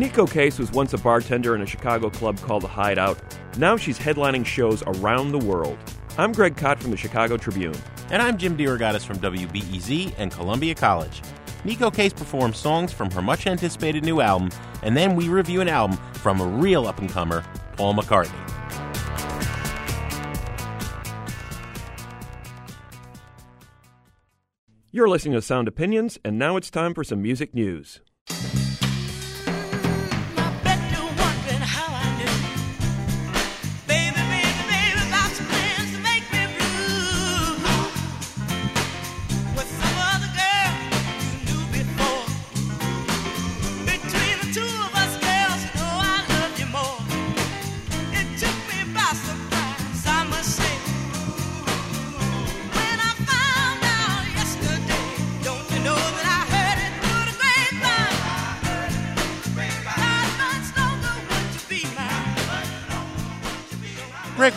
Neko Case was once a bartender in a Chicago club called The Hideout. Now she's headlining shows around the world. I'm Greg Kot from the Chicago Tribune. And I'm Jim DeRogatis from WBEZ and Columbia College. Neko Case performs songs from her much anticipated new album, and then we review an album from a real up and comer, Paul McCartney. You're listening to Sound Opinions, and now it's time for some music news.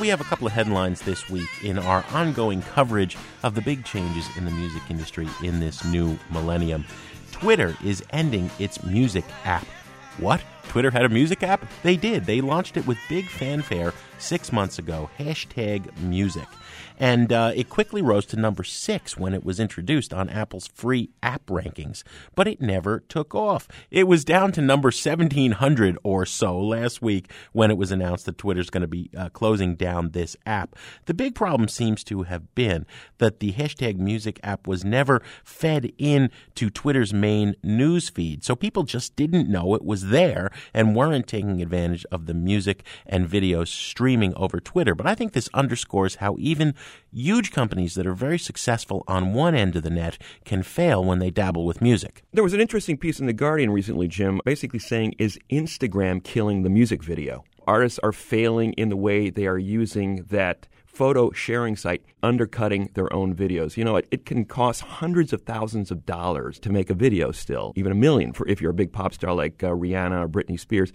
We have a couple of headlines this week in our ongoing coverage of the big changes in the music industry in this new millennium. Twitter is ending its music app. What? Twitter had a music app? They did. They launched it with big fanfare six months ago. Hashtag music. And uh, it quickly rose to number six when it was introduced on Apple's free app rankings. But it never took off. It was down to number 1700 or so last week when it was announced that Twitter's going to be uh, closing down this app. The big problem seems to have been that the hashtag music app was never fed in to Twitter's main news feed. So people just didn't know it was there and weren't taking advantage of the music and videos streaming over Twitter. But I think this underscores how even huge companies that are very successful on one end of the net can fail when they dabble with music. There was an interesting piece in The Guardian recently, Jim, basically saying, Is Instagram killing the music video? Artists are failing in the way they are using that photo sharing site, undercutting their own videos. You know, it, it can cost hundreds of thousands of dollars to make a video still, even a million for if you're a big pop star like uh, Rihanna or Britney Spears.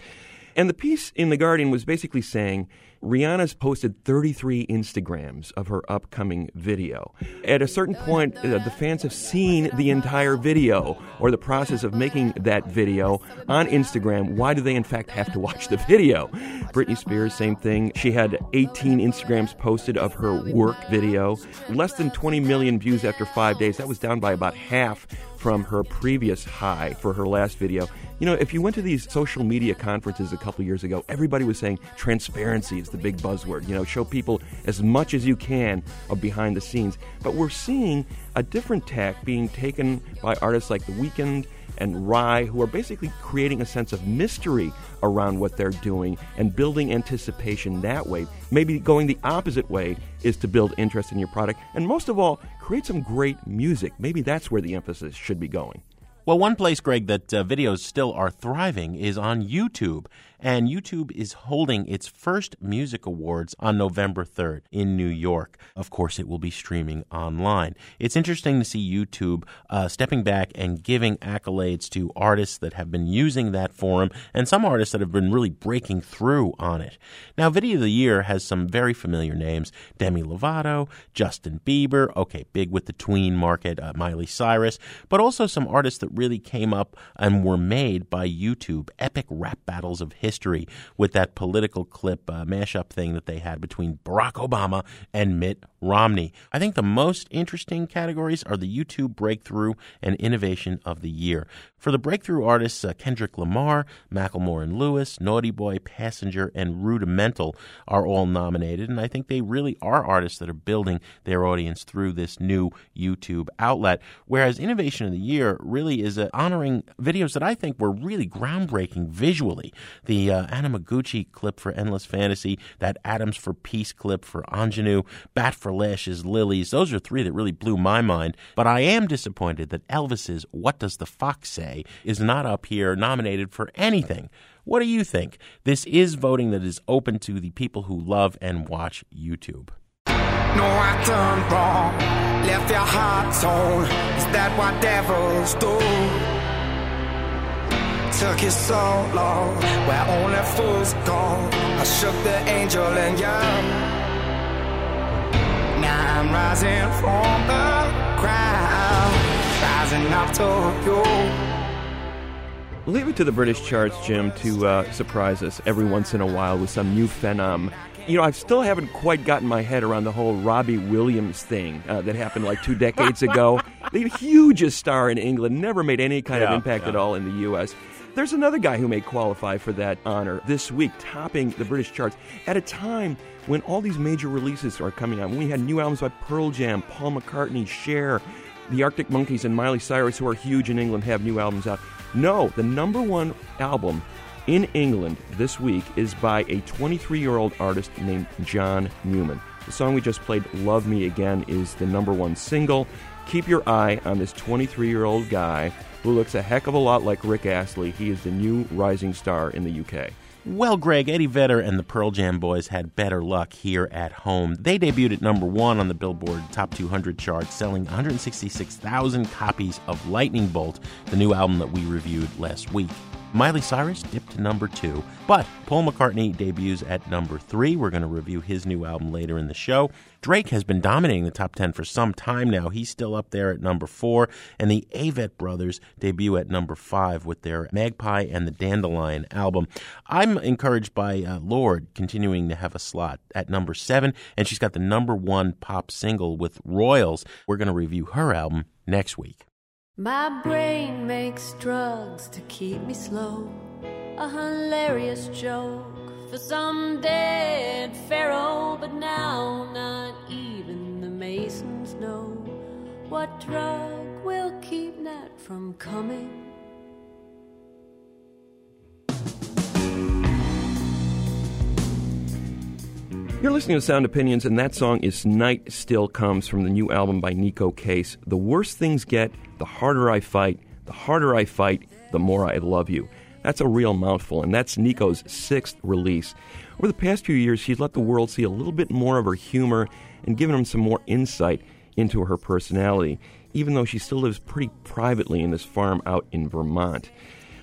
And the piece in The Guardian was basically saying Rihanna's posted 33 Instagrams of her upcoming video. At a certain point, uh, the fans have seen the entire video or the process of making that video on Instagram. Why do they, in fact, have to watch the video? Britney Spears, same thing. She had 18 Instagrams posted of her work video, less than 20 million views after five days. That was down by about half from her previous high for her last video. You know, if you went to these social media conferences a couple years ago, everybody was saying transparency is the big buzzword. You know, show people as much as you can of behind the scenes. But we're seeing a different tack being taken by artists like The Weeknd and Rhye, who are basically creating a sense of mystery around what they're doing and building anticipation that way. Maybe going the opposite way is to build interest in your product, and most of all, create some great music. Maybe that's where the emphasis should be going. Well, one place, Greg, that uh, videos still are thriving is on YouTube. And YouTube is holding its first music awards on November 3rd in New York. Of course, it will be streaming online. It's interesting to see YouTube uh, stepping back and giving accolades to artists that have been using that forum and some artists that have been really breaking through on it. Now, Video of the Year has some very familiar names Demi Lovato, Justin Bieber, okay, big with the tween market, uh, Miley Cyrus, but also some artists that really came up and were made by YouTube. Epic rap battles of history with that political clip uh, mashup thing that they had between Barack Obama and Mitt Romney. I think the most interesting categories are the YouTube Breakthrough and Innovation of the Year. For the breakthrough artists, uh, Kendrick Lamar, Macklemore and Lewis, Naughty Boy, Passenger, and Rudimental are all nominated, and I think they really are artists that are building their audience through this new YouTube outlet. Whereas Innovation of the Year really is uh, honoring videos that I think were really groundbreaking visually. The the uh, clip for Endless Fantasy, that Atoms for Peace clip for Ingenue, Bat for Lashes, Lilies. Those are three that really blew my mind. But I am disappointed that Ylvis's What Does the Fox Say is not up here nominated for anything. What do you think? This is voting that is open to the people who love and watch YouTube. No, I done wrong. Left your heart torn. Is that what devils do? Took you so long, where only fools go. I shook the angel and young. Now I'm rising from the crowd, rising up to you. Leave it to the British charts, Jim, to uh, surprise us every once in a while with some new phenom. You know, I still haven't quite gotten my head around the whole Robbie Williams thing uh, that happened like two decades ago. the hugest star in England, never made any kind Yeah, of impact yeah. at all in the U.S. There's another guy who may qualify for that honor this week, topping the British charts at a time when all these major releases are coming out. When we had new albums by Pearl Jam, Paul McCartney, Cher, the Arctic Monkeys, and Miley Cyrus, who are huge in England, have new albums out. No, the number one album in England this week is by a 23 year old artist named John Newman. The song we just played, Love Me Again, is the number one single. Keep your eye on this 23 year old guy who looks a heck of a lot like Rick Astley. He is the new rising star in the UK. Well, Greg, Eddie Vedder and the Pearl Jam Boys had better luck here at home. They debuted at number one on the Billboard Top 200 chart, selling 166,000 copies of Lightning Bolt, the new album that we reviewed last week. Miley Cyrus dipped to number two, but Paul McCartney debuts at number three. We're going to review his new album later in the show. Drake has been dominating the top 10 for some time now. He's still up there at number four, and the Avett Brothers debut at number five with their Magpie and the Dandelion album. I'm encouraged by uh, Lorde continuing to have a slot at number seven, and she's got the number one pop single with Royals. We're going to review her album next week. My brain makes drugs to keep me slow. A hilarious joke for some dead pharaoh, but now not even the Masons know what drug will keep Nat from coming. You're listening to Sound Opinions, and that song is Night Still Comes from the new album by Neko Case. The worse things get, the harder I fight. The harder I fight, the more I love you. That's a real mouthful, and that's Neko's sixth release. Over the past few years, she's let the world see a little bit more of her humor and given them some more insight into her personality, even though she still lives pretty privately in this farm out in Vermont.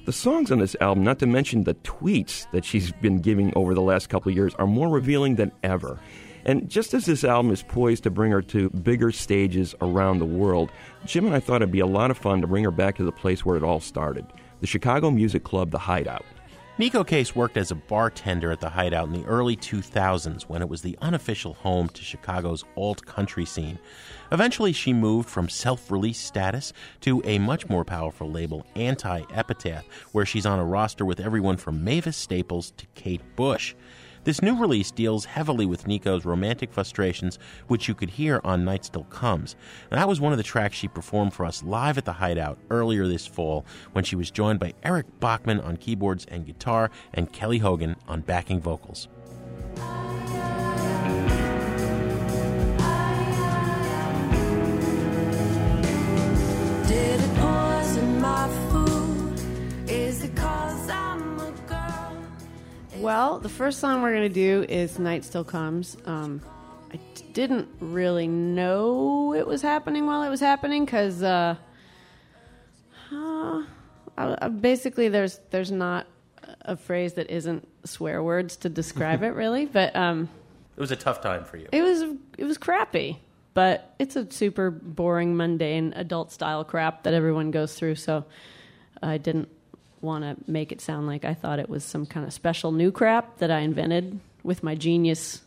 The songs on this album, not to mention the tweets that she's been giving over the last couple of years, are more revealing than ever. And just as this album is poised to bring her to bigger stages around the world, Jim and I thought it'd be a lot of fun to bring her back to the place where it all started the Chicago Music Club, The Hideout. Neko Case worked as a bartender at the Hideout in the early 2000s when it was the unofficial home to Chicago's alt country scene. Eventually, she moved from self release status to a much more powerful label, Anti Epitaph, where she's on a roster with everyone from Mavis Staples to Kate Bush. This new release deals heavily with Neko's romantic frustrations, which you could hear on Night Still Comes. And that was one of the tracks she performed for us live at the Hideout earlier this fall when she was joined by Eric Bachmann on keyboards and guitar and Kelly Hogan on backing vocals. Well, the first song we're going to do is Night Still Comes. Um, I d- didn't really know it was happening while it was happening because uh, uh, I- I- basically there's there's not a phrase that isn't swear words to describe it really, but um, It was a tough time for you. it was it was crappy. But it's a super boring, mundane, adult style crap that everyone goes through. So I didn't want to make it sound like I thought it was some kind of special new crap that I invented with my genius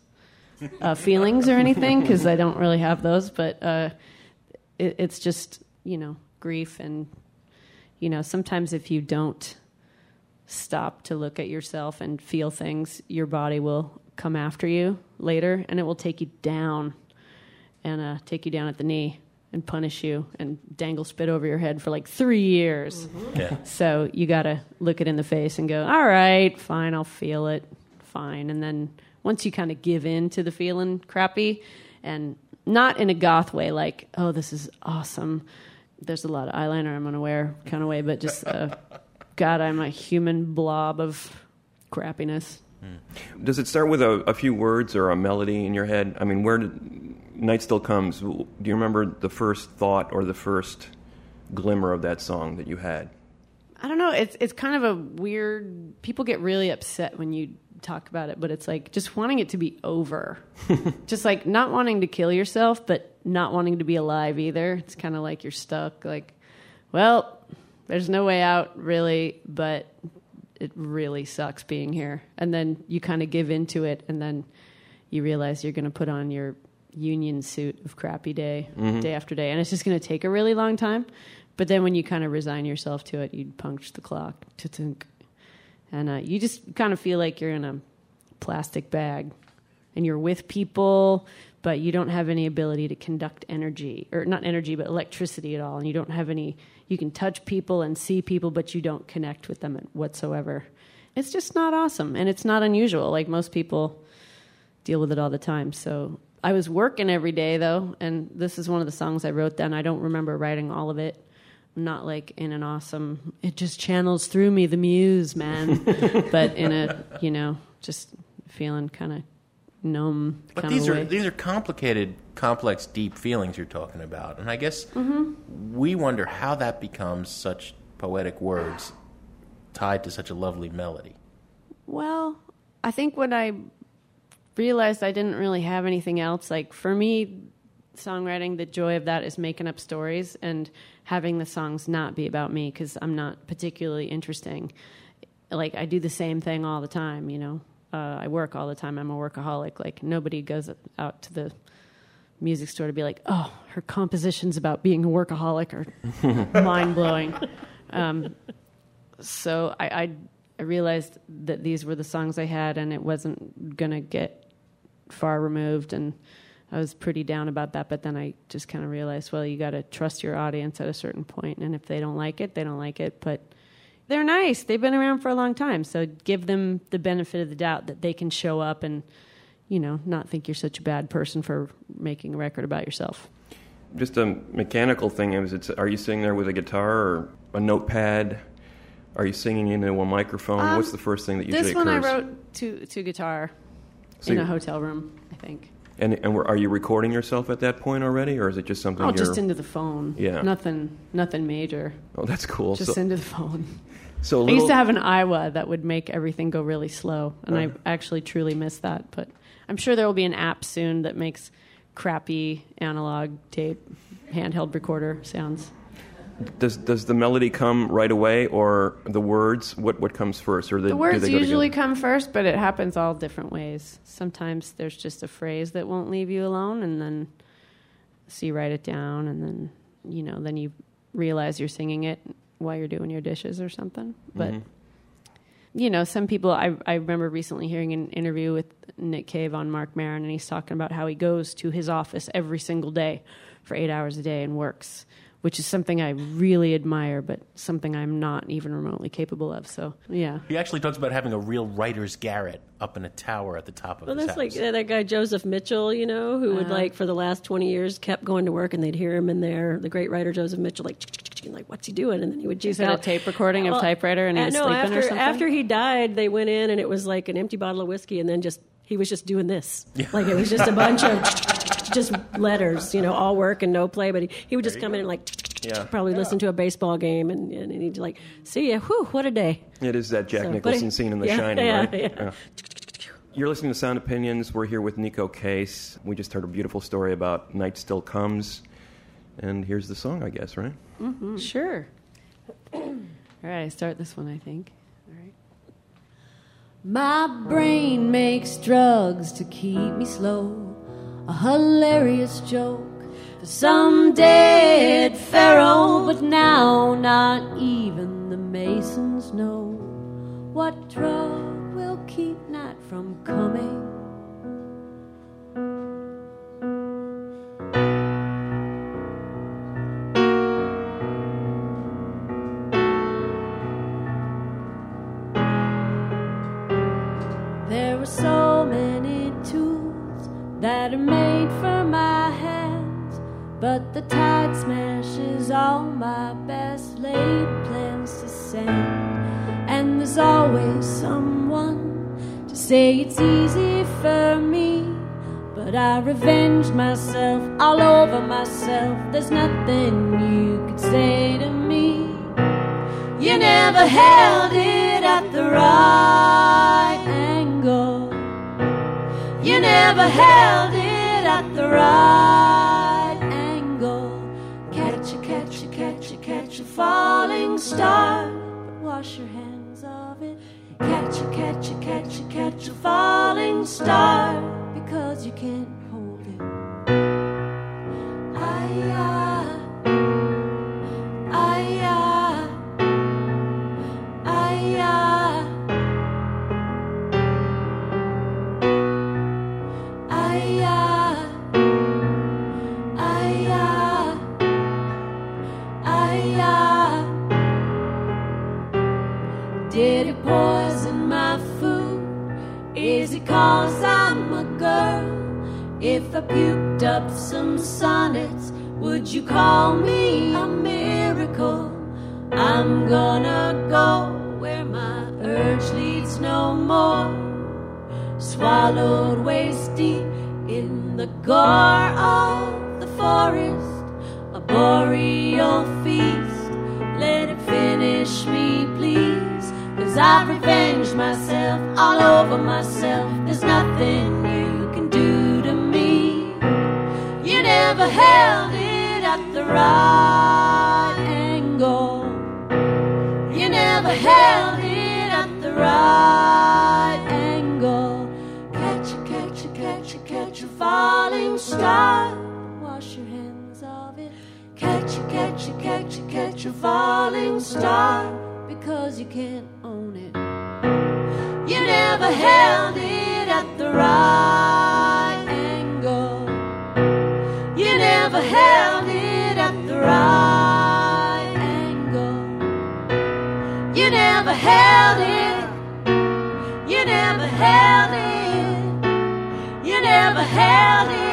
uh, feelings or anything, because I don't really have those. But uh, it, it's just you know grief, and you know sometimes if you don't stop to look at yourself and feel things, your body will come after you later, and it will take you down and uh, take you down at the knee. And punish you and dangle spit over your head for like three years. Yeah. So you got to look it in the face and go, all right, fine, I'll feel it, fine. And then once you kind of give in to the feeling crappy, and not in a goth way, like, oh, this is awesome. There's a lot of eyeliner I'm going to wear kind of way, but just, uh, God, I'm a human blob of crappiness. Does it start with a, a few words or a melody in your head? I mean, where did Night Still Comes? Do you remember the first thought or the first glimmer of that song that you had? I don't know. It's it's kind of a weird. People get really upset when you talk about it, but it's like just wanting it to be over. just like not wanting to kill yourself, but not wanting to be alive either. It's kind of like you're stuck. Like, well, there's no way out, really, but it really sucks being here. And then you kind of give into it, and then you realize you're going to put on your union suit of crappy day, day after day, and it's just going to take a really long time. But then when you kind of resign yourself to it, you punch the clock, and uh, you just kind of feel like you're in a plastic bag, and you're with people, but you don't have any ability to conduct energy, or not energy, but electricity at all, and you don't have any. You can touch people and see people, but you don't connect with them whatsoever. It's just not awesome, and it's not unusual. Like most people deal with it all the time. So I was working every day though, and this is one of the songs I wrote then. I don't remember writing all of it. I'm not like in an awesome it just channels through me the muse, man. but in a, you know, just feeling kind of numb But these of are these are complicated, complex, deep feelings you're talking about, and I guess Mm-hmm. we wonder how that becomes such poetic words tied to such a lovely melody. Well, I think when I realized I didn't really have anything else, like for me, songwriting, the joy of that is making up stories and having the songs not be about me because I'm not particularly interesting. Like I do the same thing all the time, you know. Uh, I work all the time. I'm a workaholic. Like nobody goes out to the music store to be like, "Oh, her compositions about being a workaholic are mind blowing." Um, so I, I I realized that these were the songs I had, and it wasn't gonna get far removed, and I was pretty down about that. But then I just kind of realized, well, you got to trust your audience at a certain point, and if they don't like it, they don't like it. But they're nice; they've been around for a long time, so give them the benefit of the doubt that they can show up and you know not think you're such a bad person for making a record about yourself. Just a mechanical thing. Is it's, are you sitting there with a guitar or a notepad? Are you singing into a microphone? What's the first thing that usually Um, This occurs? one I wrote to to guitar In a hotel room, I think. And, and were- are you recording yourself at that point already, or is it just something Oh, just into the phone. Yeah. Nothing nothing major. oh, that's cool. Just so, into the phone. so a I little, used to have an Aiwa that would make everything go really slow, and Uh-huh. I actually truly miss that. But I'm sure there will be an app soon that makes crappy analog tape handheld recorder sounds. Does does the melody come right away, or the words? What what comes first, or the, The do words they usually together? come first, but it happens all different ways. Sometimes there's just a phrase that won't leave you alone, and then so you write it down, and then you know, then you realize you're singing it while you're doing your dishes or something. But Mm-hmm. you know, some people. I I remember recently hearing an interview with Nick Cave on Marc Maron, and he's talking about how he goes to his office every single day for eight hours a day and works. Which is something I really admire, but something I'm not even remotely capable of. So, yeah. He actually talks about having a real writer's garret up in a tower at the top of Well, his that's house. like uh, that guy Joseph Mitchell, you know, who would Uh-huh. like for the last twenty years kept going to work, and they'd hear him in there. The great writer Joseph Mitchell, like, like, what's he doing? And then he would He's check had a tape recording of Well, typewriter and he uh, was no, sleeping after or something? after he died, they went in and it was like an empty bottle of whiskey, and then just he was just doing this, like it was just a bunch of just letters, you know, all work and no play. But he, he would just come in and like Yeah. probably listen to a baseball game, and, and he'd like, see ya, whew, what a day. It is that Jack So, Nicholson it- scene in The yeah, Shining, yeah, right? yeah. You're listening to Sound Opinions. We're here with Neko Case. We just heard a beautiful story about Night Still Comes. And here's the song, I guess, right? Mm-hmm. Sure. All right, I start this one, I think. All right. My brain makes drugs to keep me slow. A hilarious joke for some dead pharaoh, but now not even the masons know what drug will keep night from coming. Say it's easy for me. But I revenged myself all over myself. There's nothing you could say to me. You never held it at the right angle. You never held it at the right angle. Catch a, catch a, catch a, catch a falling star. Wash your hands of it. Catch a, catch a, catch a, catch a falling star. Because you can't I puked up some sonnets, would you call me a miracle? I'm gonna go where my urge leads no more. Swallowed waist deep in the gore of the forest, a boreal feast. Let it finish me, please. Cause I've revenged myself all over myself. There's nothing you never held it at the right angle. You never held it at the right angle. Catch a, catch a, catch a, catch a falling star. Wash your hands of it. Catch a, catch a, catch a, catch a falling star. Because you can't own it. You never held it at the right held it at the right angle. You never held it. You never held it. You never held it.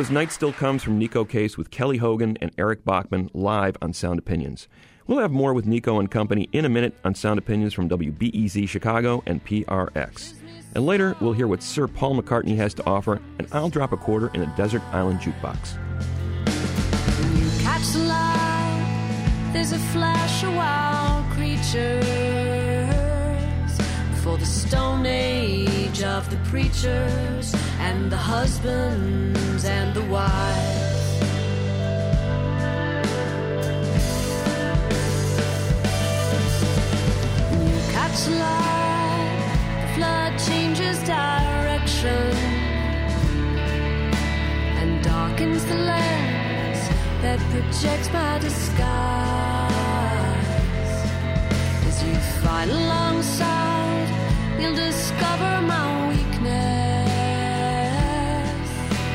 Was Night Still Comes from Neko Case with Kelly Hogan and Eric Bachmann live on Sound Opinions. We'll have more with Neko and company in a minute on Sound Opinions from WBEZ Chicago and PRX. And later, we'll hear what Sir Paul McCartney has to offer, and I'll drop a quarter in a desert island jukebox. catch the light. There's a flash of wild creatures for the stone age of the preachers and the husbands and the wives. You catch light, the flood changes direction and darkens the lens that projects my disguise. As you fight alongside, you'll discover my weakness.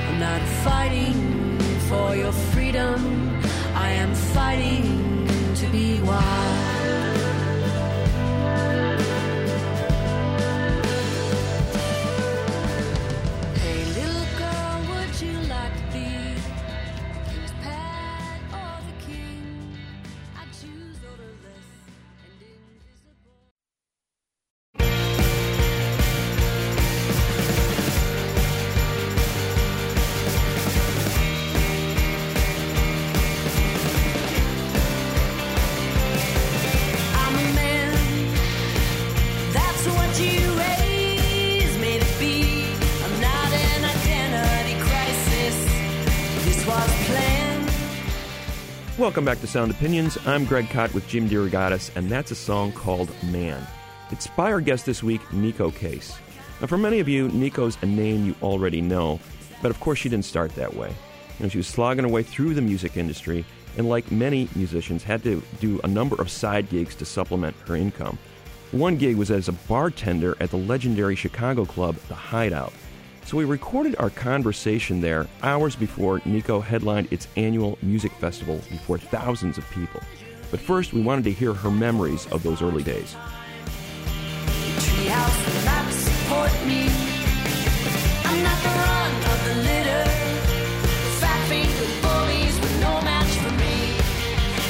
I'm not fighting for your freedom, I am fighting to be wild. Welcome back to Sound Opinions. I'm Greg Kot with Jim DeRogatis, and that's a song called Man. It's by our guest this week, Neko Case. Now, for many of you, Neko's a name you already know, but of course she didn't start that way. You know, she was slogging her way through the music industry, and like many musicians, had to do a number of side gigs to supplement her income. One gig was as a bartender at the legendary Chicago club, The Hideout. So we recorded our conversation there hours before Nico headlined its annual music festival before thousands of people. But first, we wanted to hear her memories of those early days. Treehouse will not support me. I'm not the run of the litter. Fat fingered bullies with no match for me.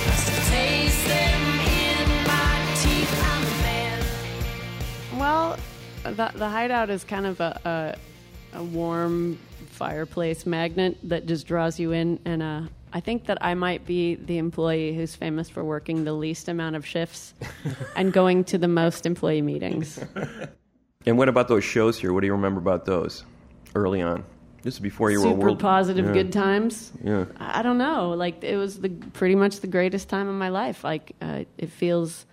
I still taste them in my teeth. I'm a man. Well, the, the hideout is kind of a, a, a warm fireplace magnet that just draws you in. And uh, I think that I might be the employee who's famous for working the least amount of shifts and going to the most employee meetings. And what about those shows here? What do you remember about those early on? This is before you were a Super world positive, Yeah. good times. Yeah. I don't know. Like it was the pretty much the greatest time of my life. Like uh, it feels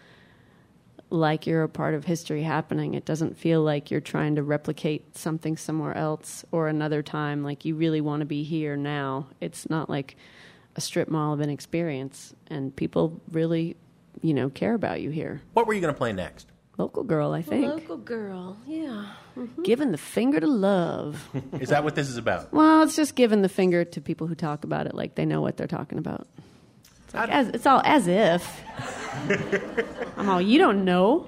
like you're a part of history happening. It doesn't feel like you're trying to replicate something somewhere else or another time. Like you really want to be here now. It's not like a strip mall of an experience, and people really, you know, care about you here. What were you going to play next? Local girl, I think. Local girl, yeah. Mm-hmm. Giving the finger to love. Is that what this is about? Well, it's just giving the finger to people who talk about it like they know what they're talking about. It's, like as, it's all as if. I'm all, you don't know.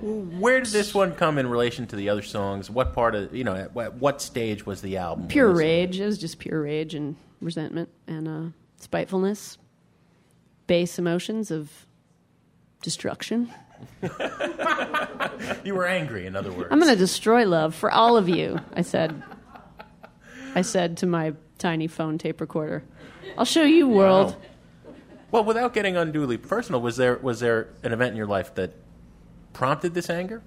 Where did this one come in relation to the other songs? What part of you know? At what, what stage was the album? Pure Was it- rage. It was just pure rage and resentment and uh, spitefulness, base emotions of destruction. You were angry, in other words. I'm going to destroy love for all of you, I said. I said to my tiny phone tape recorder. I'll show you, world. Wow. Well, without getting unduly personal, was there was there an event in your life that prompted this anger?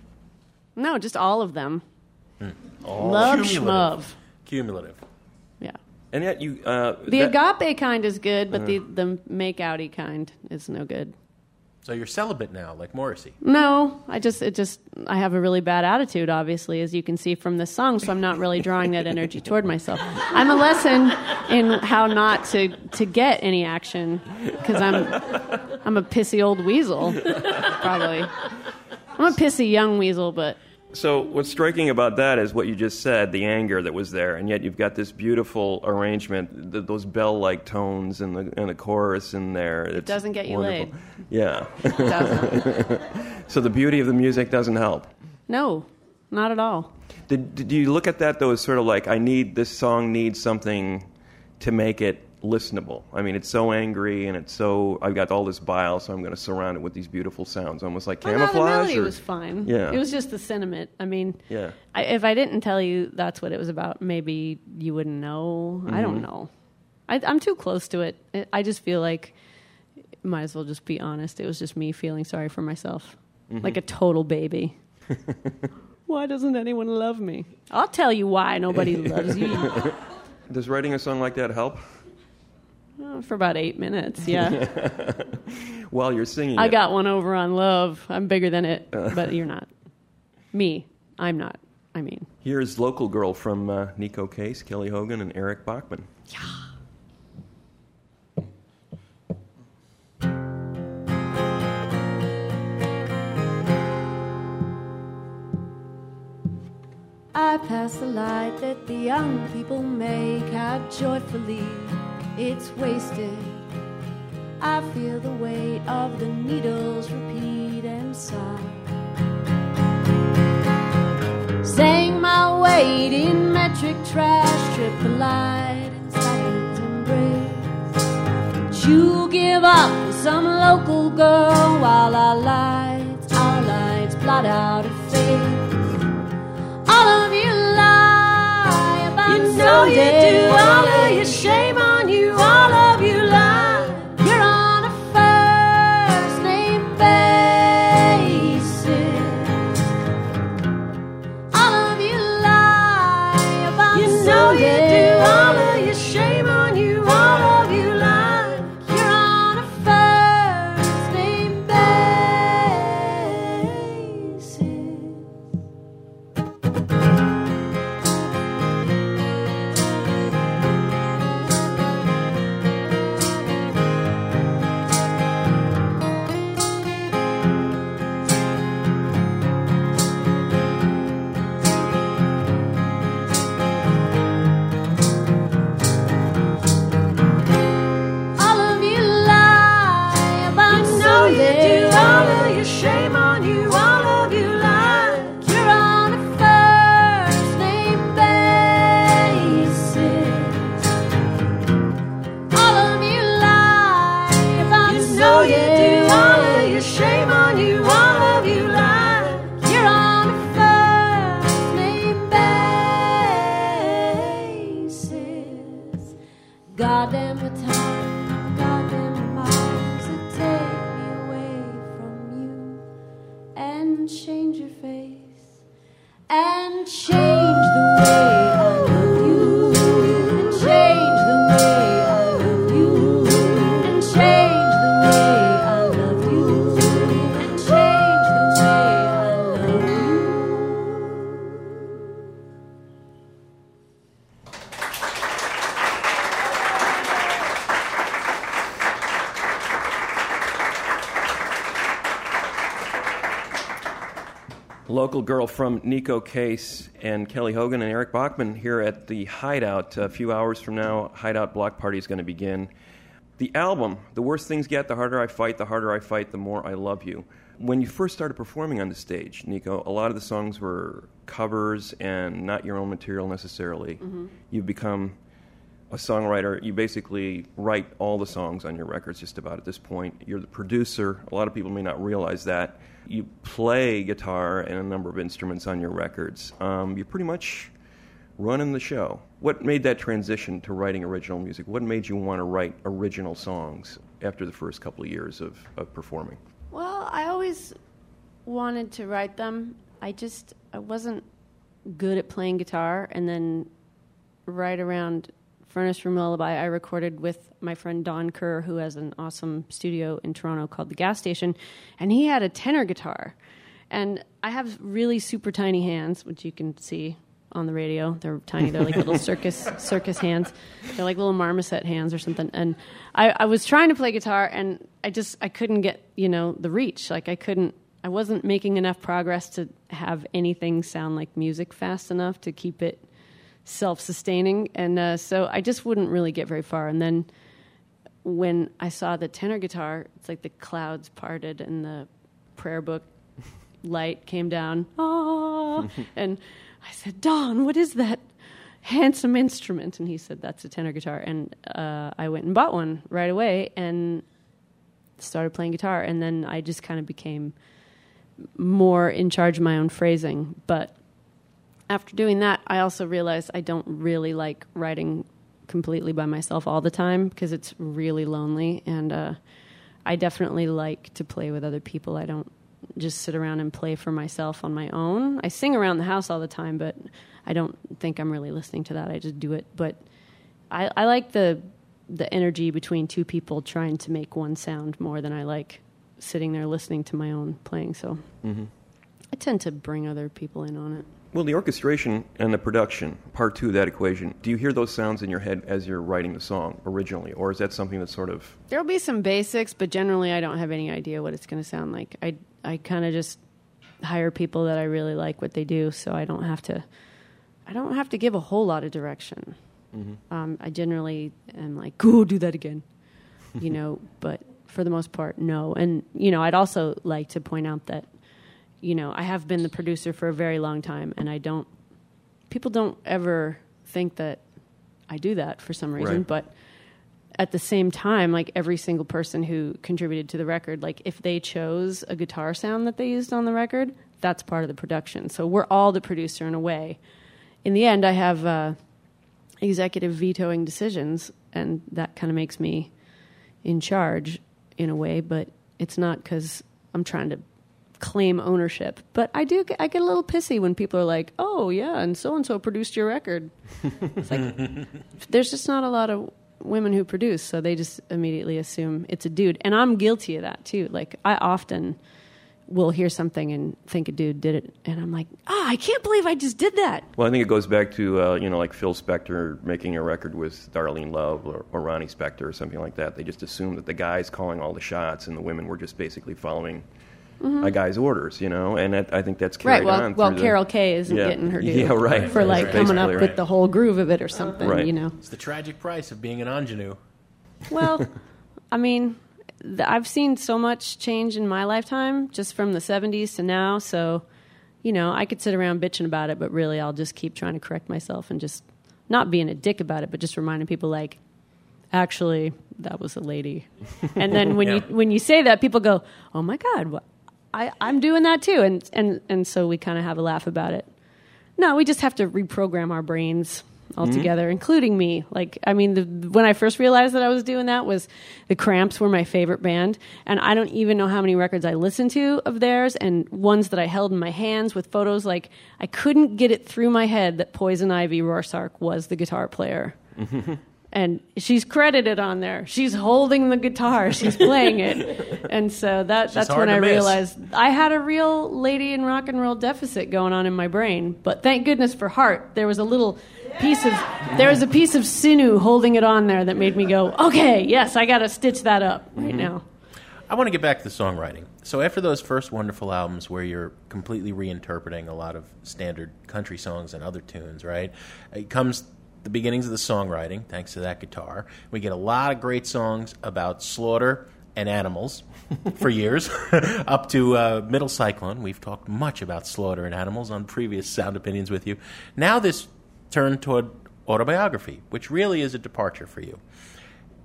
No, just all of them. Oh. Love Cumulative. schmove. Cumulative. Yeah. And yet you uh, The that- agape kind is good, but the, the make outy kind is no good. So you're celibate now, like Morrissey. No, I just it just I have a really bad attitude, obviously, as you can see from this song. So I'm not really drawing that energy toward myself. I'm a lesson in how not to to get any action because I'm I'm a pissy old weasel, probably. I'm a pissy young weasel, but So what's striking about that is what you just said, the anger that was there, and yet you've got this beautiful arrangement, th- those bell-like tones and the and the chorus in there. It doesn't get you laid. Yeah. so the beauty of the music doesn't help. no, not at all. Did, did you look at that though as sort of like I need this song needs something to make it listenable? I mean, it's so angry and it's so I've got all this bile, so I'm going to surround it with these beautiful sounds, almost like Well, no, camouflage. the melody or- was fine. Yeah. it was just the sentiment. I mean, Yeah. I, if I didn't tell you that's what it was about, maybe you wouldn't know. I don't Mhm. know. I, I'm too close to it. I- just feel like might as well just be honest. It was just me feeling sorry for myself, Mhm. like a total baby. why doesn't anyone love me? I'll tell you why nobody loves you. Does writing a song like that help? Oh, for about eight minutes, yeah. While you're singing, I it. got one over on love. I'm bigger than it, Uh. but you're not. Me, I'm not. I mean. Here's Local Girl from uh, Neko Case, Kelly Hogan, and Eric Bachmann. Yeah. I pass the light that the young people make out joyfully. It's wasted. I feel the weight of the needles repeat and sigh. Saying my weight in metric trash, trip the light in Saturn's embrace. You give up for some local girl while our lights, our lights blot out a face. All of you lie about You know you do. All of you you, shame on girl from Neko Case and Kelly Hogan and Eric Bachmann here at the Hideout. A few hours from now, Hideout Block Party is going to begin. The album, The Worse Things Get, The Harder I Fight, The Harder I Fight, The More I Love You. When you first started performing on the stage, Neko, a lot of the songs were covers and not your own material necessarily. Mm-hmm. You've become a songwriter. You basically write all the songs on your records just about at this point. You're the producer. A lot of people may not realize that. You play guitar and a number of instruments on your records. Um, you're pretty much running the show. What made that transition to writing original music? What made you want to write original songs after the first couple of years of, of performing? Well, I always wanted to write them. I just I wasn't good at playing guitar, and then right around Furnace Room Lullaby, I recorded with my friend Don Kerr, who has an awesome studio in Toronto called the Gas Station, and he had a tenor guitar, and I have really super tiny hands, which you can see on the radio. They're tiny. They're like little circus circus hands. They're like little marmoset hands or something. And I, I was trying to play guitar, and I just I couldn't get you know the reach. Like I couldn't. I wasn't making enough progress to have anything sound like music fast enough to keep it self-sustaining. And uh, so I just wouldn't really get very far. And then when I saw the tenor guitar, it's like the clouds parted and the prayer book light came down. Ah, and I said, Don, what is that handsome instrument? And he said, That's a tenor guitar. And uh, I went and bought one right away and started playing guitar. And then I just kind of became more in charge of my own phrasing. But after doing that, I also realized I don't really like writing completely by myself all the time because it's really lonely. And uh, I definitely like to play with other people. I don't just sit around and play for myself on my own. I sing around the house all the time, but I don't think I'm really listening to that. I just do it. But I, I like the the energy between two people trying to make one sound more than I like sitting there listening to my own playing. So I tend to bring other people in on it. Well, the orchestration and the production, part two of that equation, do you hear those sounds in your head as you're writing the song originally? Or is that something that's sort of. There'll be some basics, but generally I don't have any idea what it's going to sound like. I I kind of just hire people that I really like what they do, so I don't have to I don't have to give a whole lot of direction. Um, I generally am like, go do that again, you know. But for the most part, no. And you know, I'd also like to point out that you know I have been the producer for a very long time, and I don't. People don't ever think that I do that for some reason, Right. but at the same time, like every single person who contributed to the record, like if they chose a guitar sound that they used on the record, that's part of the production. So we're all the producer in a way. In the end, I have uh, executive vetoing decisions, and that kind of makes me in charge in a way. But it's not because I'm trying to claim ownership. But I do. I get a little pissy when people are like, "Oh yeah, and so and so produced your record." It's like there's just not a lot of women who produce, so they just immediately assume it's a dude. And I'm guilty of that too. Like I often will hear something and think a dude did it, and I'm like, ah, I can't believe I just did that. Well, I think it goes back to, uh, you know, like Phil Spector making a record with Darlene Love or, or Ronnie Spector or something like that. They just assume that the guy's calling all the shots and the women were just basically following Mm-hmm. a guy's orders, you know? And that, I think that's Right. Well, on. well, through the- Carol Kaye isn't Yeah. getting her due. Yeah, right. For like That's coming up basically with the whole groove of it or something, Right. you know. It's the tragic price of being an ingenue. Well, I mean, th- I've seen so much change in my lifetime just from the 70s to now. So, you know, I could sit around bitching about it, but really I'll just keep trying to correct myself and just not being a dick about it, but just reminding people like, actually, that was a lady. And then when you when you say that, people go, "Oh my god, what? I I'm doing that too." And and and so we kind of have a laugh about it. No, we just have to reprogram our brains mm-hmm. altogether, including me. Like, I mean, the, when I first realized that I was doing that was the Cramps were my favorite band, and I don't even know how many records I listened to of theirs, and ones that I held in my hands with photos. Like, I couldn't get it through my head that Poison Ivy Rorschach was the guitar player. Mm-hmm. and she's credited on there. She's holding the guitar. She's playing it, and so that that's when I miss. realized I had a real lady in rock and roll deficit going on in my brain. But thank goodness for Heart, there was a little piece of there was a piece of sinew holding it on there that made me go, okay, yes, I got to stitch that up right Mm-hmm. now. I want to get back to the songwriting. So after those first wonderful albums where you're completely reinterpreting a lot of standard country songs and other tunes, right? It comes the beginnings of the songwriting, thanks to that guitar. We get a lot of great songs about slaughter and animals for years, up to uh, Middle Cyclone. We've talked much about slaughter and animals on previous sound opinions with you. Now this turn toward autobiography, which really is a departure for you.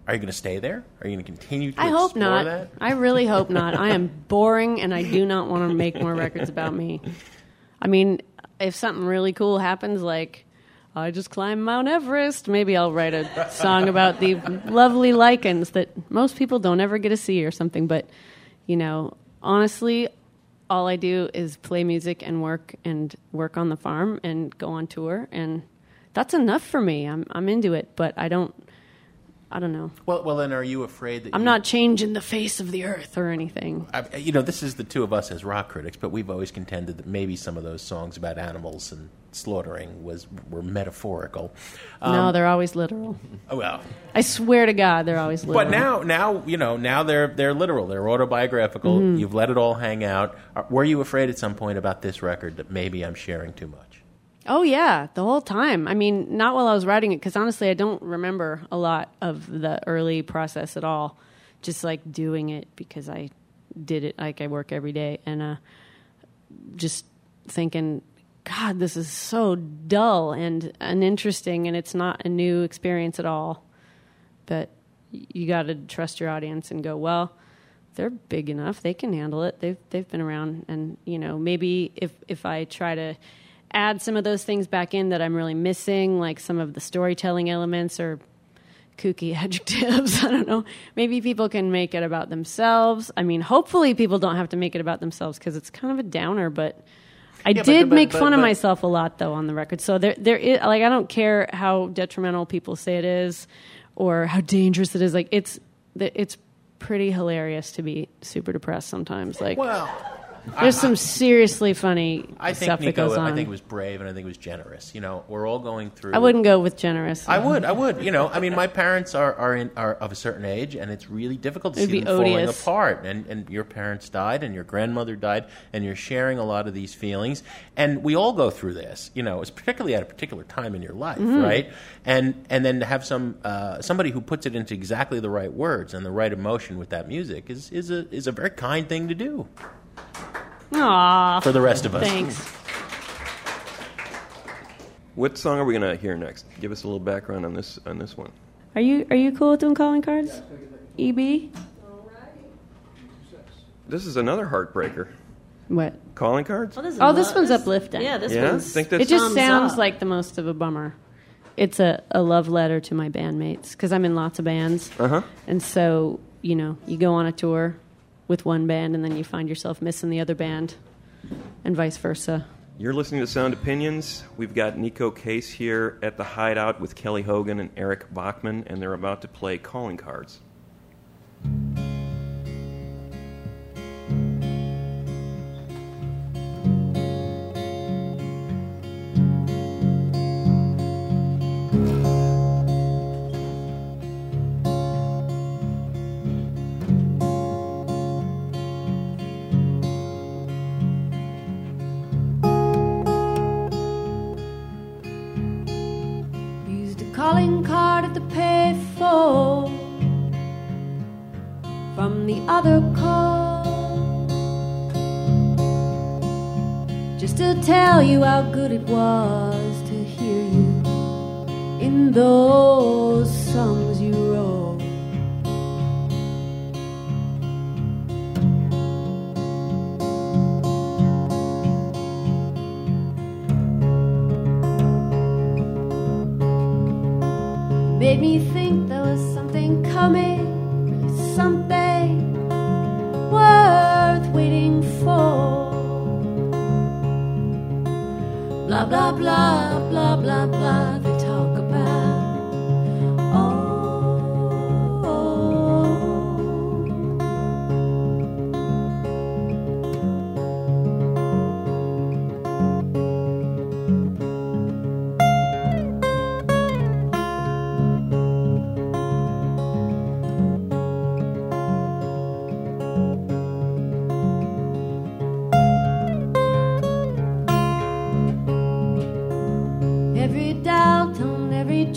Are you going to stay there? Are you going to continue to I hope not. that? I really hope not. I am boring and I do not want to make more records about me. I mean, if something really cool happens, like I just climbed Mount Everest, maybe I'll write a song about the lovely lichens that most people don't ever get to see or something. But, you know, honestly, all I do is play music and work and work on the farm and go on tour. And that's enough for me. I'm, I'm into it, but I don't. I don't know. Well, well, then are you afraid that I'm you- not changing the face of the earth or anything. I, you know, this is the two of us as rock critics, but we've always contended that maybe some of those songs about animals and slaughtering was were metaphorical. no, they're always literal. Oh, well, I swear to God, they're always literal. but now, now you know, now they're they're literal. They're autobiographical. Mm-hmm. You've let it all hang out. Are- Were you afraid at some point about this record that maybe I'm sharing too much? Oh yeah, the whole time. I mean, not while I was writing it, because honestly, I don't remember a lot of the early process at all. Just like doing it because I did it like I work every day, and uh, just thinking, God, this is so dull and uninteresting, and it's not a new experience at all. But you got to trust your audience and go, well, they're big enough; they can handle it. They've they've been around, and you know, maybe if if I try to add some of those things back in that I'm really missing, like some of the storytelling elements or kooky adjectives. I don't know. Maybe people can make it about themselves. I mean, hopefully people don't have to make it about themselves because it's kind of a downer, but I Yeah, did but- make but- fun of but- myself a lot though on the record. So there there is like I don't care how detrimental people say it is or how dangerous it is. Like it's it's pretty hilarious to be super depressed sometimes. Like Well, there's some seriously funny I think stuff that goes on. I think it was brave, and I think it was generous. You know, we're all going through. I wouldn't go with generous. I would, I would. You know, I mean, my parents are are, in, are of a certain age, and it's really difficult to It'd see them falling apart. And and your parents died, and your grandmother died, and you're sharing a lot of these feelings. And we all go through this. You know, it's particularly at a particular time in your life, Mm-hmm. right? And and then to have some uh, somebody who puts it into exactly the right words and the right emotion with that music is is a is a very kind thing to do Aw, for the rest of us. thanks. What song are we going to hear next? Give us a little background on this on this one. Are you are you cool with doing calling cards? E EB? This is another heartbreaker. What? Calling cards? this Oh, this lo- one's uplifting. Yeah, this Yeah? one's. Think that's- It just sounds up. like the most of a bummer. It's a, a love letter to my bandmates because I'm in lots of bands. Uh-huh. And so, you know, you go on a tour with one band and then you find yourself missing the other band and vice versa. You're listening to Sound Opinions. We've got Neko Case here at the Hideout with Kelly Hogan and Eric Bachmann, and they're about to play calling cards.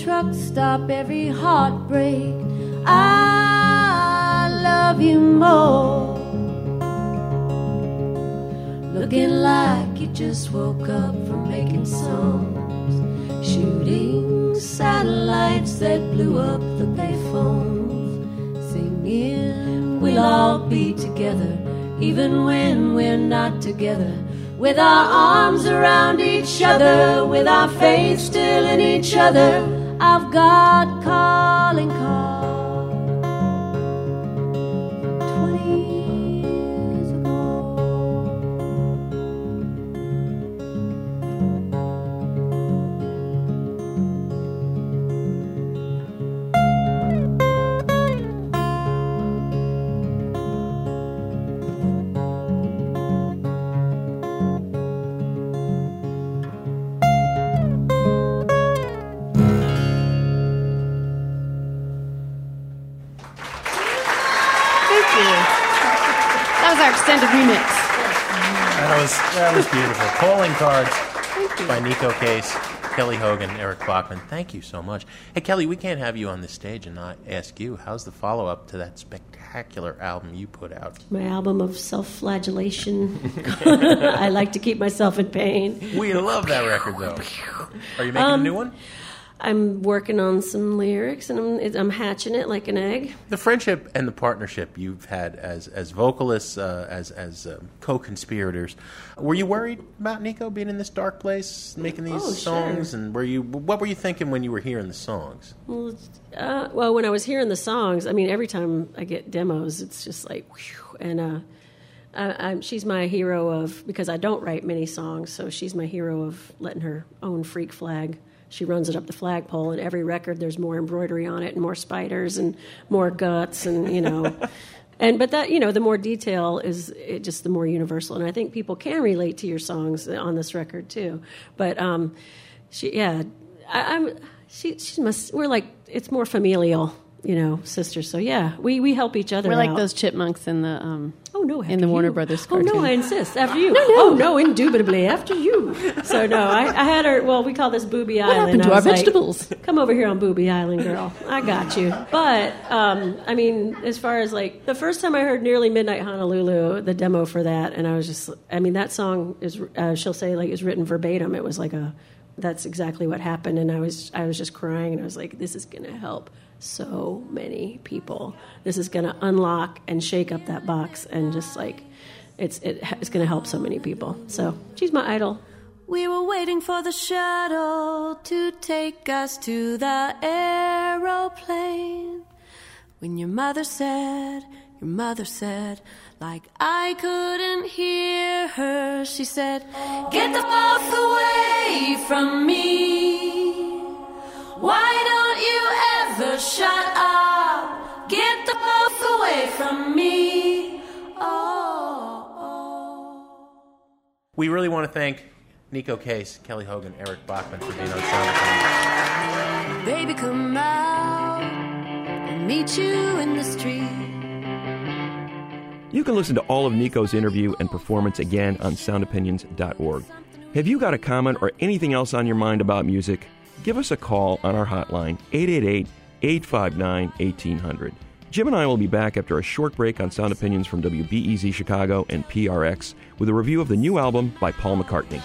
Truck stop, every heartbreak. I love you more. Looking like you just woke up from making songs, shooting satellites that blew up the payphones, singing, We'll all be together, even when we're not together. With our arms around each other, with our faith still in each other, I've got calling cards. Beautiful. Calling cards by Neko Case, Kelly Hogan, Eric Bachmann. Thank you so much. Hey Kelly, we can't have you on this stage and not ask you how's the follow up to that spectacular album you put out. My album of self-flagellation. I like to keep myself in pain. We love that record though. Are you making Um, a new one? I'm working on some lyrics and I'm, I'm hatching it like an egg. The friendship and the partnership you've had as as vocalists, uh, as as uh, co-conspirators. Were you worried about Neko being in this dark place, making these Oh, songs? sure. And were you what were you thinking when you were hearing the songs? Well, uh, well, when I was hearing the songs, I mean, every time I get demos, it's just like, whew, and uh, I, I'm, she's my hero of because I don't write many songs, so she's my hero of letting her own freak flag. She runs it up the flagpole, and every record there's more embroidery on it, and more spiders, and more guts, and you know. And but that you know, the more detail is it just the more universal, and I think people can relate to your songs on this record too. But um, she, yeah, I, I'm she. She must. We're like it's more familial, you know, sisters. So yeah, we we help each other. We're like out. those chipmunks in the um, Oh no! in the Warner you. Brothers Oh no! I insist. After you. no, no. Oh no! Indubitably after you. So no, I, I had her. Well, we call this Booby What Island. happened to our was like, vegetables? Come over here on Booby Island, girl. I got you. But um, I mean, as far as like the first time I heard "Nearly Midnight Honolulu," the demo for that, and I was just, I mean, that song is. Uh, she'll say like is written verbatim. It was like a. That's exactly what happened, and I was, I was just crying, and I was like, this is gonna help so many people. This is gonna unlock and shake up that box, and just like. It's it, it's going to help so many people. So she's my idol. We were waiting for the shuttle to take us to the aeroplane. When your mother said, your mother said, like I couldn't hear her, she said, Get the fuck away from me. Why don't you ever shut up? Get the fuck away from me. Oh, oh. We really want to thank Neko Case, Kelly Hogan, Eric Bachmann for being on Sound Baby, come out and meet you in the street. You can listen to all of Neko's interview and performance again on soundopinions.org. Have you got a comment or anything else on your mind about music? Give us a call on our hotline, 888 859 1800. Jim and I will be back after a short break on Sound Opinions from WBEZ Chicago and PRX with a review of the new album by Paul McCartney.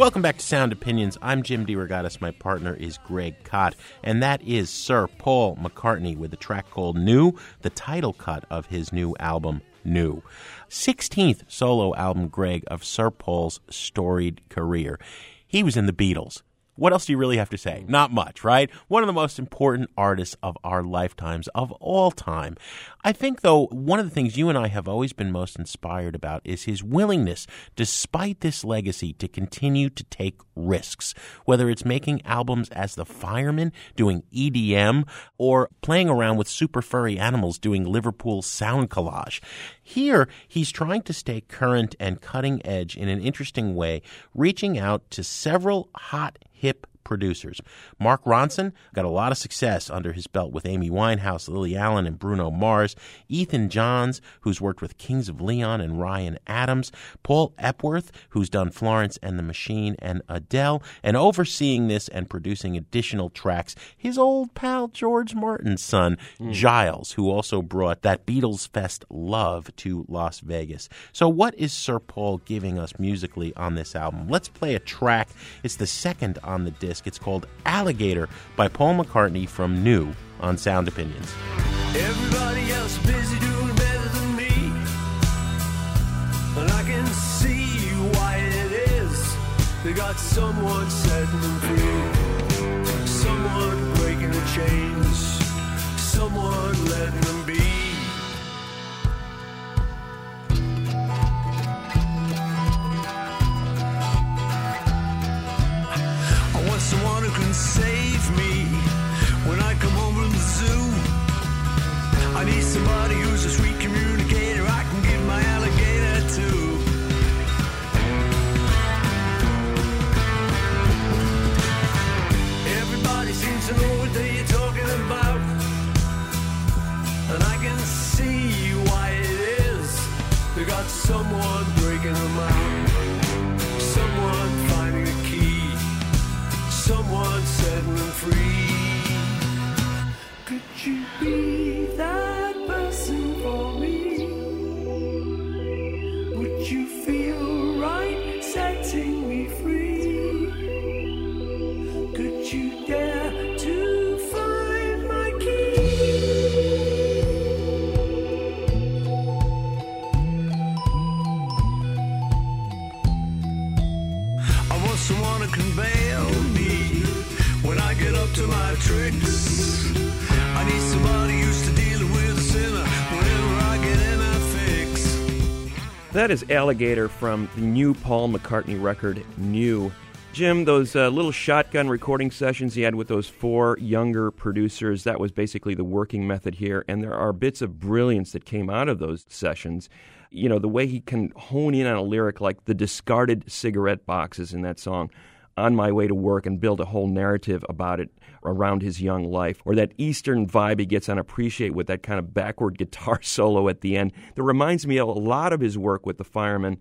Welcome back to Sound Opinions. I'm Jim DeRogatis. My partner is Greg Kot, and that is Sir Paul McCartney with a track called New, the title cut of his new album, New. 16th solo album, Greg, of Sir Paul's storied career. He was in the Beatles. What else do you really have to say? Not much, right? One of the most important artists of our lifetimes, of all time. I think, though, one of the things you and I have always been most inspired about is his willingness, despite this legacy, to continue to take risks. Whether it's making albums as the fireman, doing EDM, or playing around with super furry animals doing Liverpool sound collage. Here, he's trying to stay current and cutting edge in an interesting way, reaching out to several hot, hip producers. Mark Ronson got a lot of success under his belt with Amy Winehouse, Lily Allen, and Bruno Mars. Ethan Johns, who's worked with Kings of Leon and Ryan Adams. Paul Epworth, who's done Florence and the Machine and Adele. And overseeing this and producing additional tracks, his old pal George Martin's son, hmm. Giles, who also brought that Beatles Fest love to Las Vegas. So, what is Sir Paul giving us musically on this album? Let's play a track. It's the second on the disc. It's called Alligator by Paul McCartney from New on Sound Opinions. Everybody else busy doing better than me. And I can see why it is. They got someone setting them free. Someone breaking the. Somebody who's a That is Alligator from the new Paul McCartney record, New. Jim, those uh, little shotgun recording sessions he had with those four younger producers, that was basically the working method here. And there are bits of brilliance that came out of those sessions. You know, the way he can hone in on a lyric like the discarded cigarette boxes in that song, On My Way to Work, and build a whole narrative about it around his young life. Or that Eastern vibe he gets on Appreciate with that kind of backward guitar solo at the end that reminds me a lot of his work with the Firemen.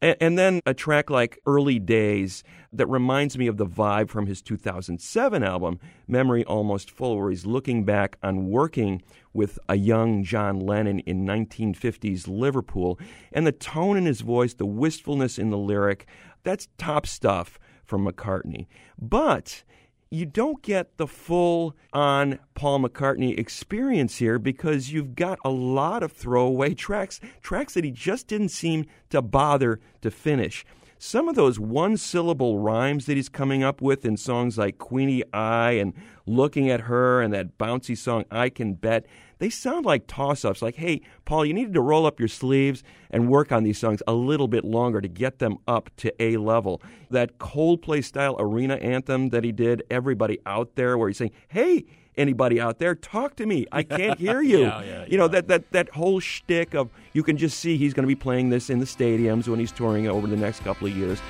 And then a track like Early Days that reminds me of the vibe from his 2007 album, Memory Almost Full, where he's looking back on working with a young John Lennon in 1950s Liverpool. And the tone in his voice, the wistfulness in the lyric, that's top stuff from McCartney. But you don't get the full on Paul McCartney experience here because you've got a lot of throwaway tracks, tracks that he just didn't seem to bother to finish. Some of those one syllable rhymes that he's coming up with in songs like Queenie Eye and Looking at Her and that bouncy song I Can Bet, they sound like toss ups. Like, hey, Paul, you needed to roll up your sleeves and work on these songs a little bit longer to get them up to A level. That Coldplay style arena anthem that he did, Everybody Out There, where he's saying, hey, anybody out there, talk to me. I can't hear you. Yeah, yeah, you know, that, that, that whole shtick of you can just see he's going to be playing this in the stadiums when he's touring over the next couple of years.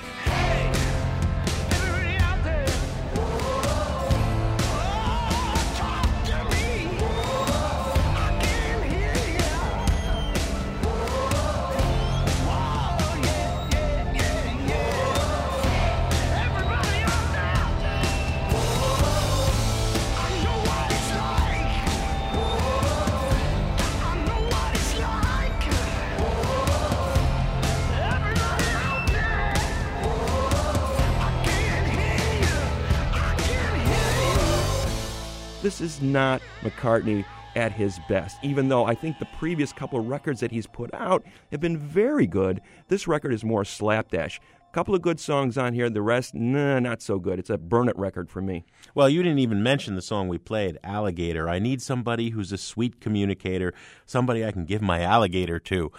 Not McCartney at his best. Even though I think the previous couple of records that he's put out have been very good, this record is more slapdash. A Couple of good songs on here, the rest, nah, not so good. It's a burn it record for me. Well, you didn't even mention the song we played, Alligator. I need somebody who's a sweet communicator, somebody I can give my alligator to.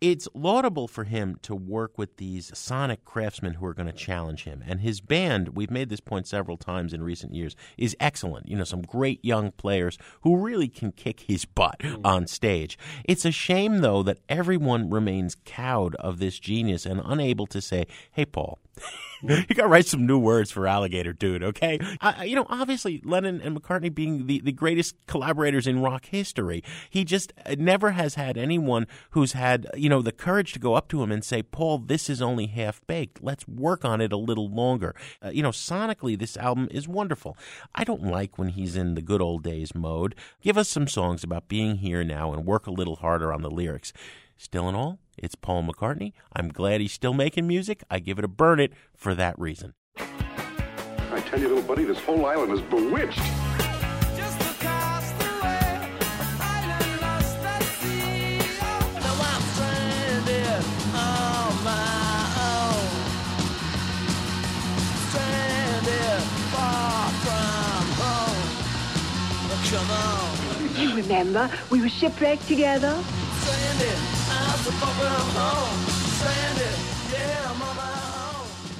It's laudable for him to work with these sonic craftsmen who are going to challenge him. And his band, we've made this point several times in recent years, is excellent. You know, some great young players who really can kick his butt hmm. on stage. It's a shame, though, that everyone remains cowed of this genius and unable to say, hey, Paul. you got to write some new words for alligator dude okay? Uh, you know obviously lennon and mccartney being the, the greatest collaborators in rock history he just uh, never has had anyone who's had you know the courage to go up to him and say paul this is only half baked let's work on it a little longer. Uh, you know sonically this album is wonderful. I don't like when he's in the good old days mode. Give us some songs about being here now and work a little harder on the lyrics Still in all, it's Paul McCartney. I'm glad he's still making music. I give it a burn it for that reason. I tell you, little buddy, this whole island is bewitched. Remember, we were shipwrecked together.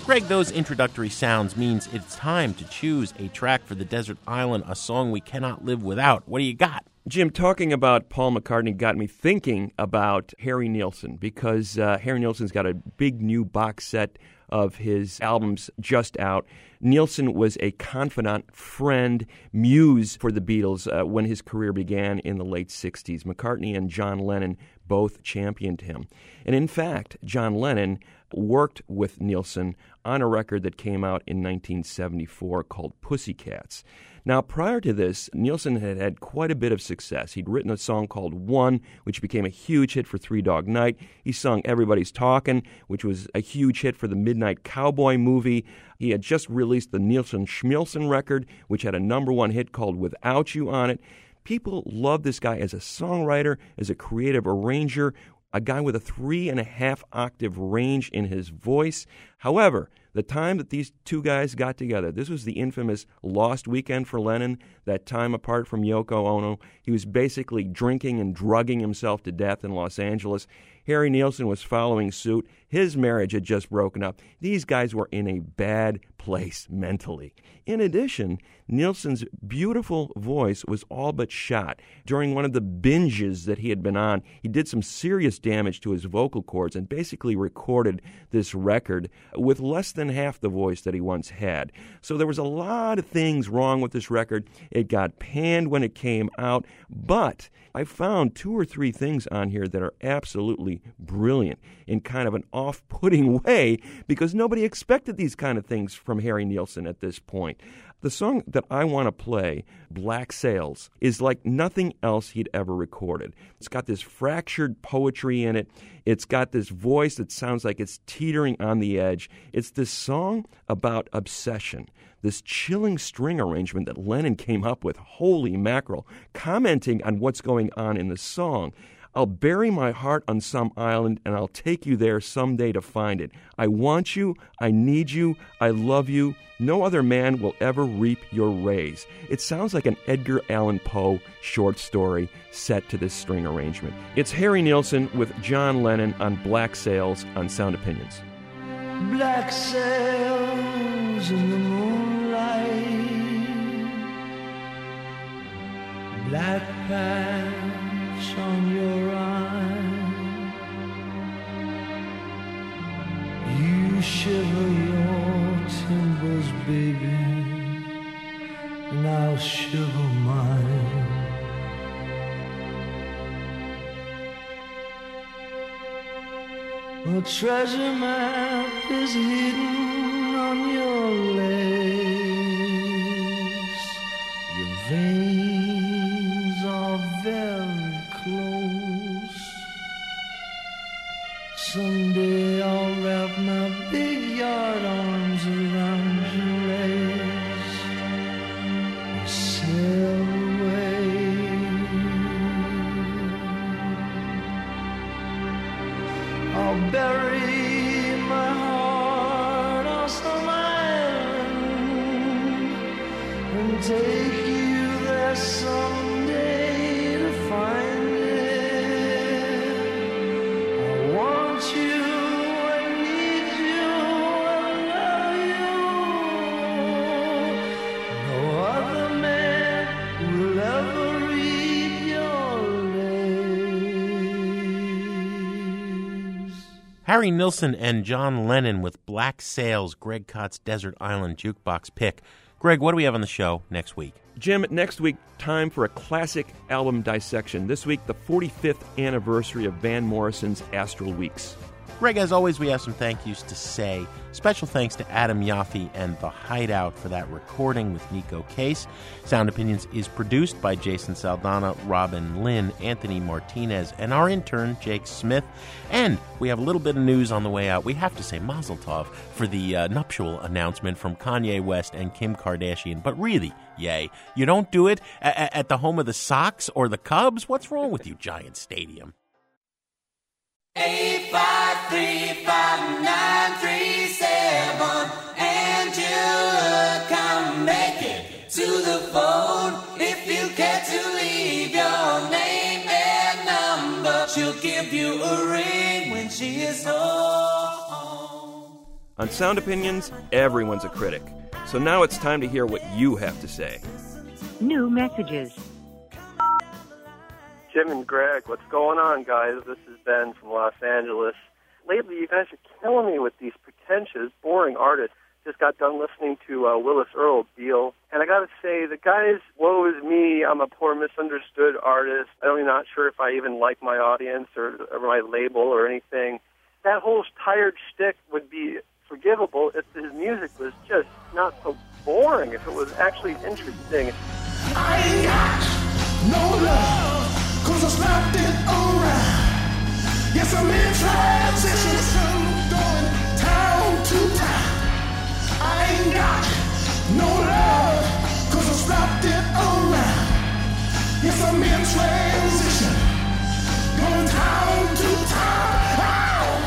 Greg, those introductory sounds means it's time to choose a track for the desert island, a song we cannot live without. What do you got? Jim, talking about Paul McCartney got me thinking about Harry Nilsson because uh, Harry Nilsson's got a big new box set of his albums just out. Nilsson was a confidant, friend, muse for the Beatles uh, when his career began in the late 60s. McCartney and John Lennon both championed him. And in fact, John Lennon worked with Nilsson on a record that came out in 1974 called Pussycats. Now, prior to this, Nilsson had had quite a bit of success. He'd written a song called One, which became a huge hit for Three Dog Night. He sung Everybody's Talking, which was a huge hit for the Midnight Cowboy movie. He had just released the Nilsson Schmilsson record, which had a number one hit called Without You on it. People loved this guy as a songwriter, as a creative arranger, a guy with a three and a half octave range in his voice. However, the time that these two guys got together, this was the infamous lost weekend for Lennon, that time apart from Yoko Ono. He was basically drinking and drugging himself to death in Los Angeles. Harry Nilsson was following suit. His marriage had just broken up. These guys were in a bad place mentally. In addition, Nilsson's beautiful voice was all but shot. During one of the binges that he had been on, he did some serious damage to his vocal cords and basically recorded this record with less than half the voice that he once had. So there was a lot of things wrong with this record. It got panned when it came out, but I found two or three things on here that are absolutely brilliant in kind of an off putting way because nobody expected these kind of things from Harry Nilsson at this point. The song that I want to play, Black Sails, is like nothing else he'd ever recorded. It's got this fractured poetry in it. It's got this voice that sounds like it's teetering on the edge. It's this song about obsession this chilling string arrangement that Lennon came up with. Holy mackerel. Commenting on what's going on in the song. I'll bury my heart on some island and I'll take you there someday to find it. I want you. I need you. I love you. No other man will ever reap your rays. It sounds like an Edgar Allan Poe short story set to this string arrangement. It's Harry Nilsson with John Lennon on Black Sails on Sound Opinions. Black sails in the moonlight, black patch on your eye. You shiver your timbers, baby, and I'll shiver mine. A treasure map is hidden on your lace. Your veins Harry Nilsson and John Lennon with Black Sails, Greg Kot's Desert Island Jukebox pick. Greg, what do we have on the show next week? Jim, next week, time for a classic album dissection. This week, the 45th anniversary of Van Morrison's Astral Weeks. Greg, as always, we have some thank yous to say. Special thanks to Adam Yaffe and The Hideout for that recording with Neko Case. Sound Opinions is produced by Jason Saldanha, Robin Linn, Anthony Martinez, and our intern, Jake Smith. And we have a little bit of news on the way out. We have to say Mazel Tov for the uh, nuptial announcement from Kanye West and Kim Kardashian. But really, yay. You don't do it at the home of the Sox or the Cubs? What's wrong with you, Giant Stadium? Eight five three five nine three seven Angela, come make it to the phone if you care to leave your name and number. She'll give you a ring when she is home. On Sound Opinions, everyone's a critic. So now it's time to hear what you have to say. New messages. Jim and Greg, what's going on, guys? This is Ben from Los Angeles. Lately, you guys are killing me with these pretentious, boring artists. Just got done listening to uh, Willis Earl Beal, and I got to say, the guys, woe is me. I'm a poor, misunderstood artist. I'm not sure if I even like my audience or, or my label or anything. That whole tired shtick would be forgivable if his music was just not so boring. If it was actually interesting. I got no love, slapped it around. Yes, I'm in transition, going town to town. I ain't got no love, cause I it around. Yes, I'm in transition, going town to town.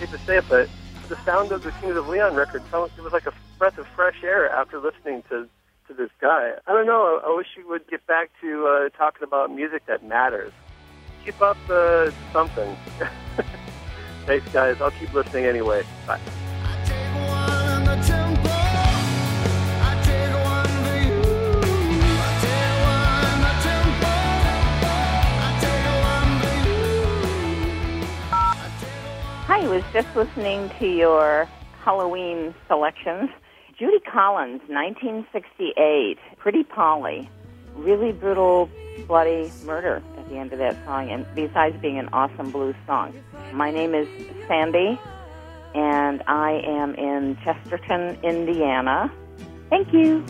hate to say it, but the sound of the Kings of Leon record, felt- it was like a breath of fresh air after listening to to this guy. I don't know. I, wish you would get back to uh, talking about music that matters. Keep up uh, something. Thanks, guys. I'll keep listening anyway. Bye. I was just listening to your Halloween selections. Judy Collins, 1968, Pretty Polly. Really brutal, bloody murder at the end of that song, and besides being an awesome blues song. My name is Sandy, and I am in Chesterton, Indiana. Thank you.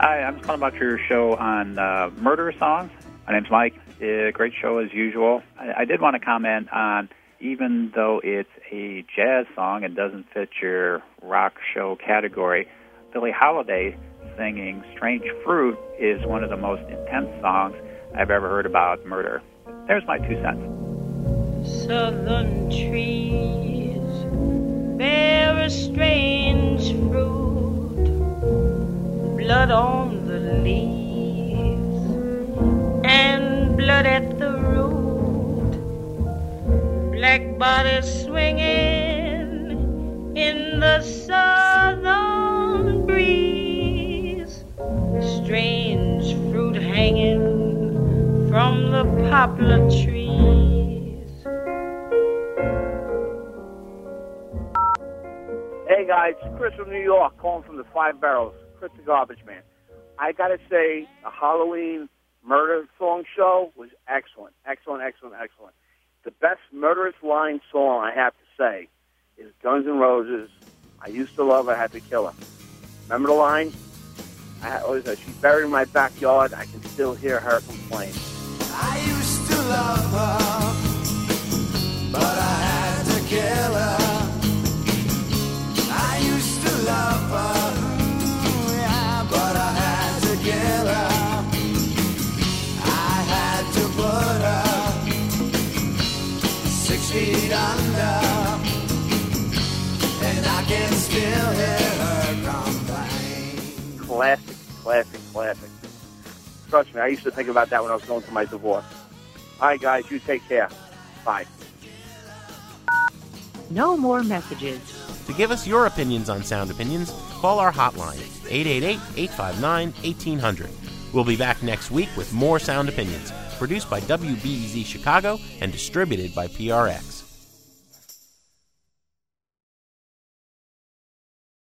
Calling about your show on uh, murder songs. My name's Mike. Uh, great show as usual. I, I did want to comment on, even though it's a jazz song and doesn't fit your rock show category, Billie Holiday singing "Strange Fruit" is one of the most intense songs I've ever heard about murder. There's my two cents. Southern trees bodies swinging in the southern breeze, strange fruit hanging from the poplar trees. Hey guys, Chris from New York, calling from the Five Barrels. Chris the Garbage Man. I gotta say, the Halloween murder song show was excellent, excellent, excellent, excellent. The best murderous line song I have to say is Guns N' Roses. I used to love her, I had to kill her. Remember the line? I always is that? Oh, She's buried in my backyard. I can still hear her complain. I used to love her, but I had to kill her. I used to love her, yeah, but I had to kill her. Six feet under, and I can still hear her complain. Classic, classic, classic. Trust me, I used to think about that when I was going through my divorce. All right, guys, you take care. Bye. No more messages. To give us your opinions on Sound Opinions, call our hotline, 888 859 1800. We'll be back next week with more Sound Opinions, produced by WBEZ Chicago and distributed by PRX.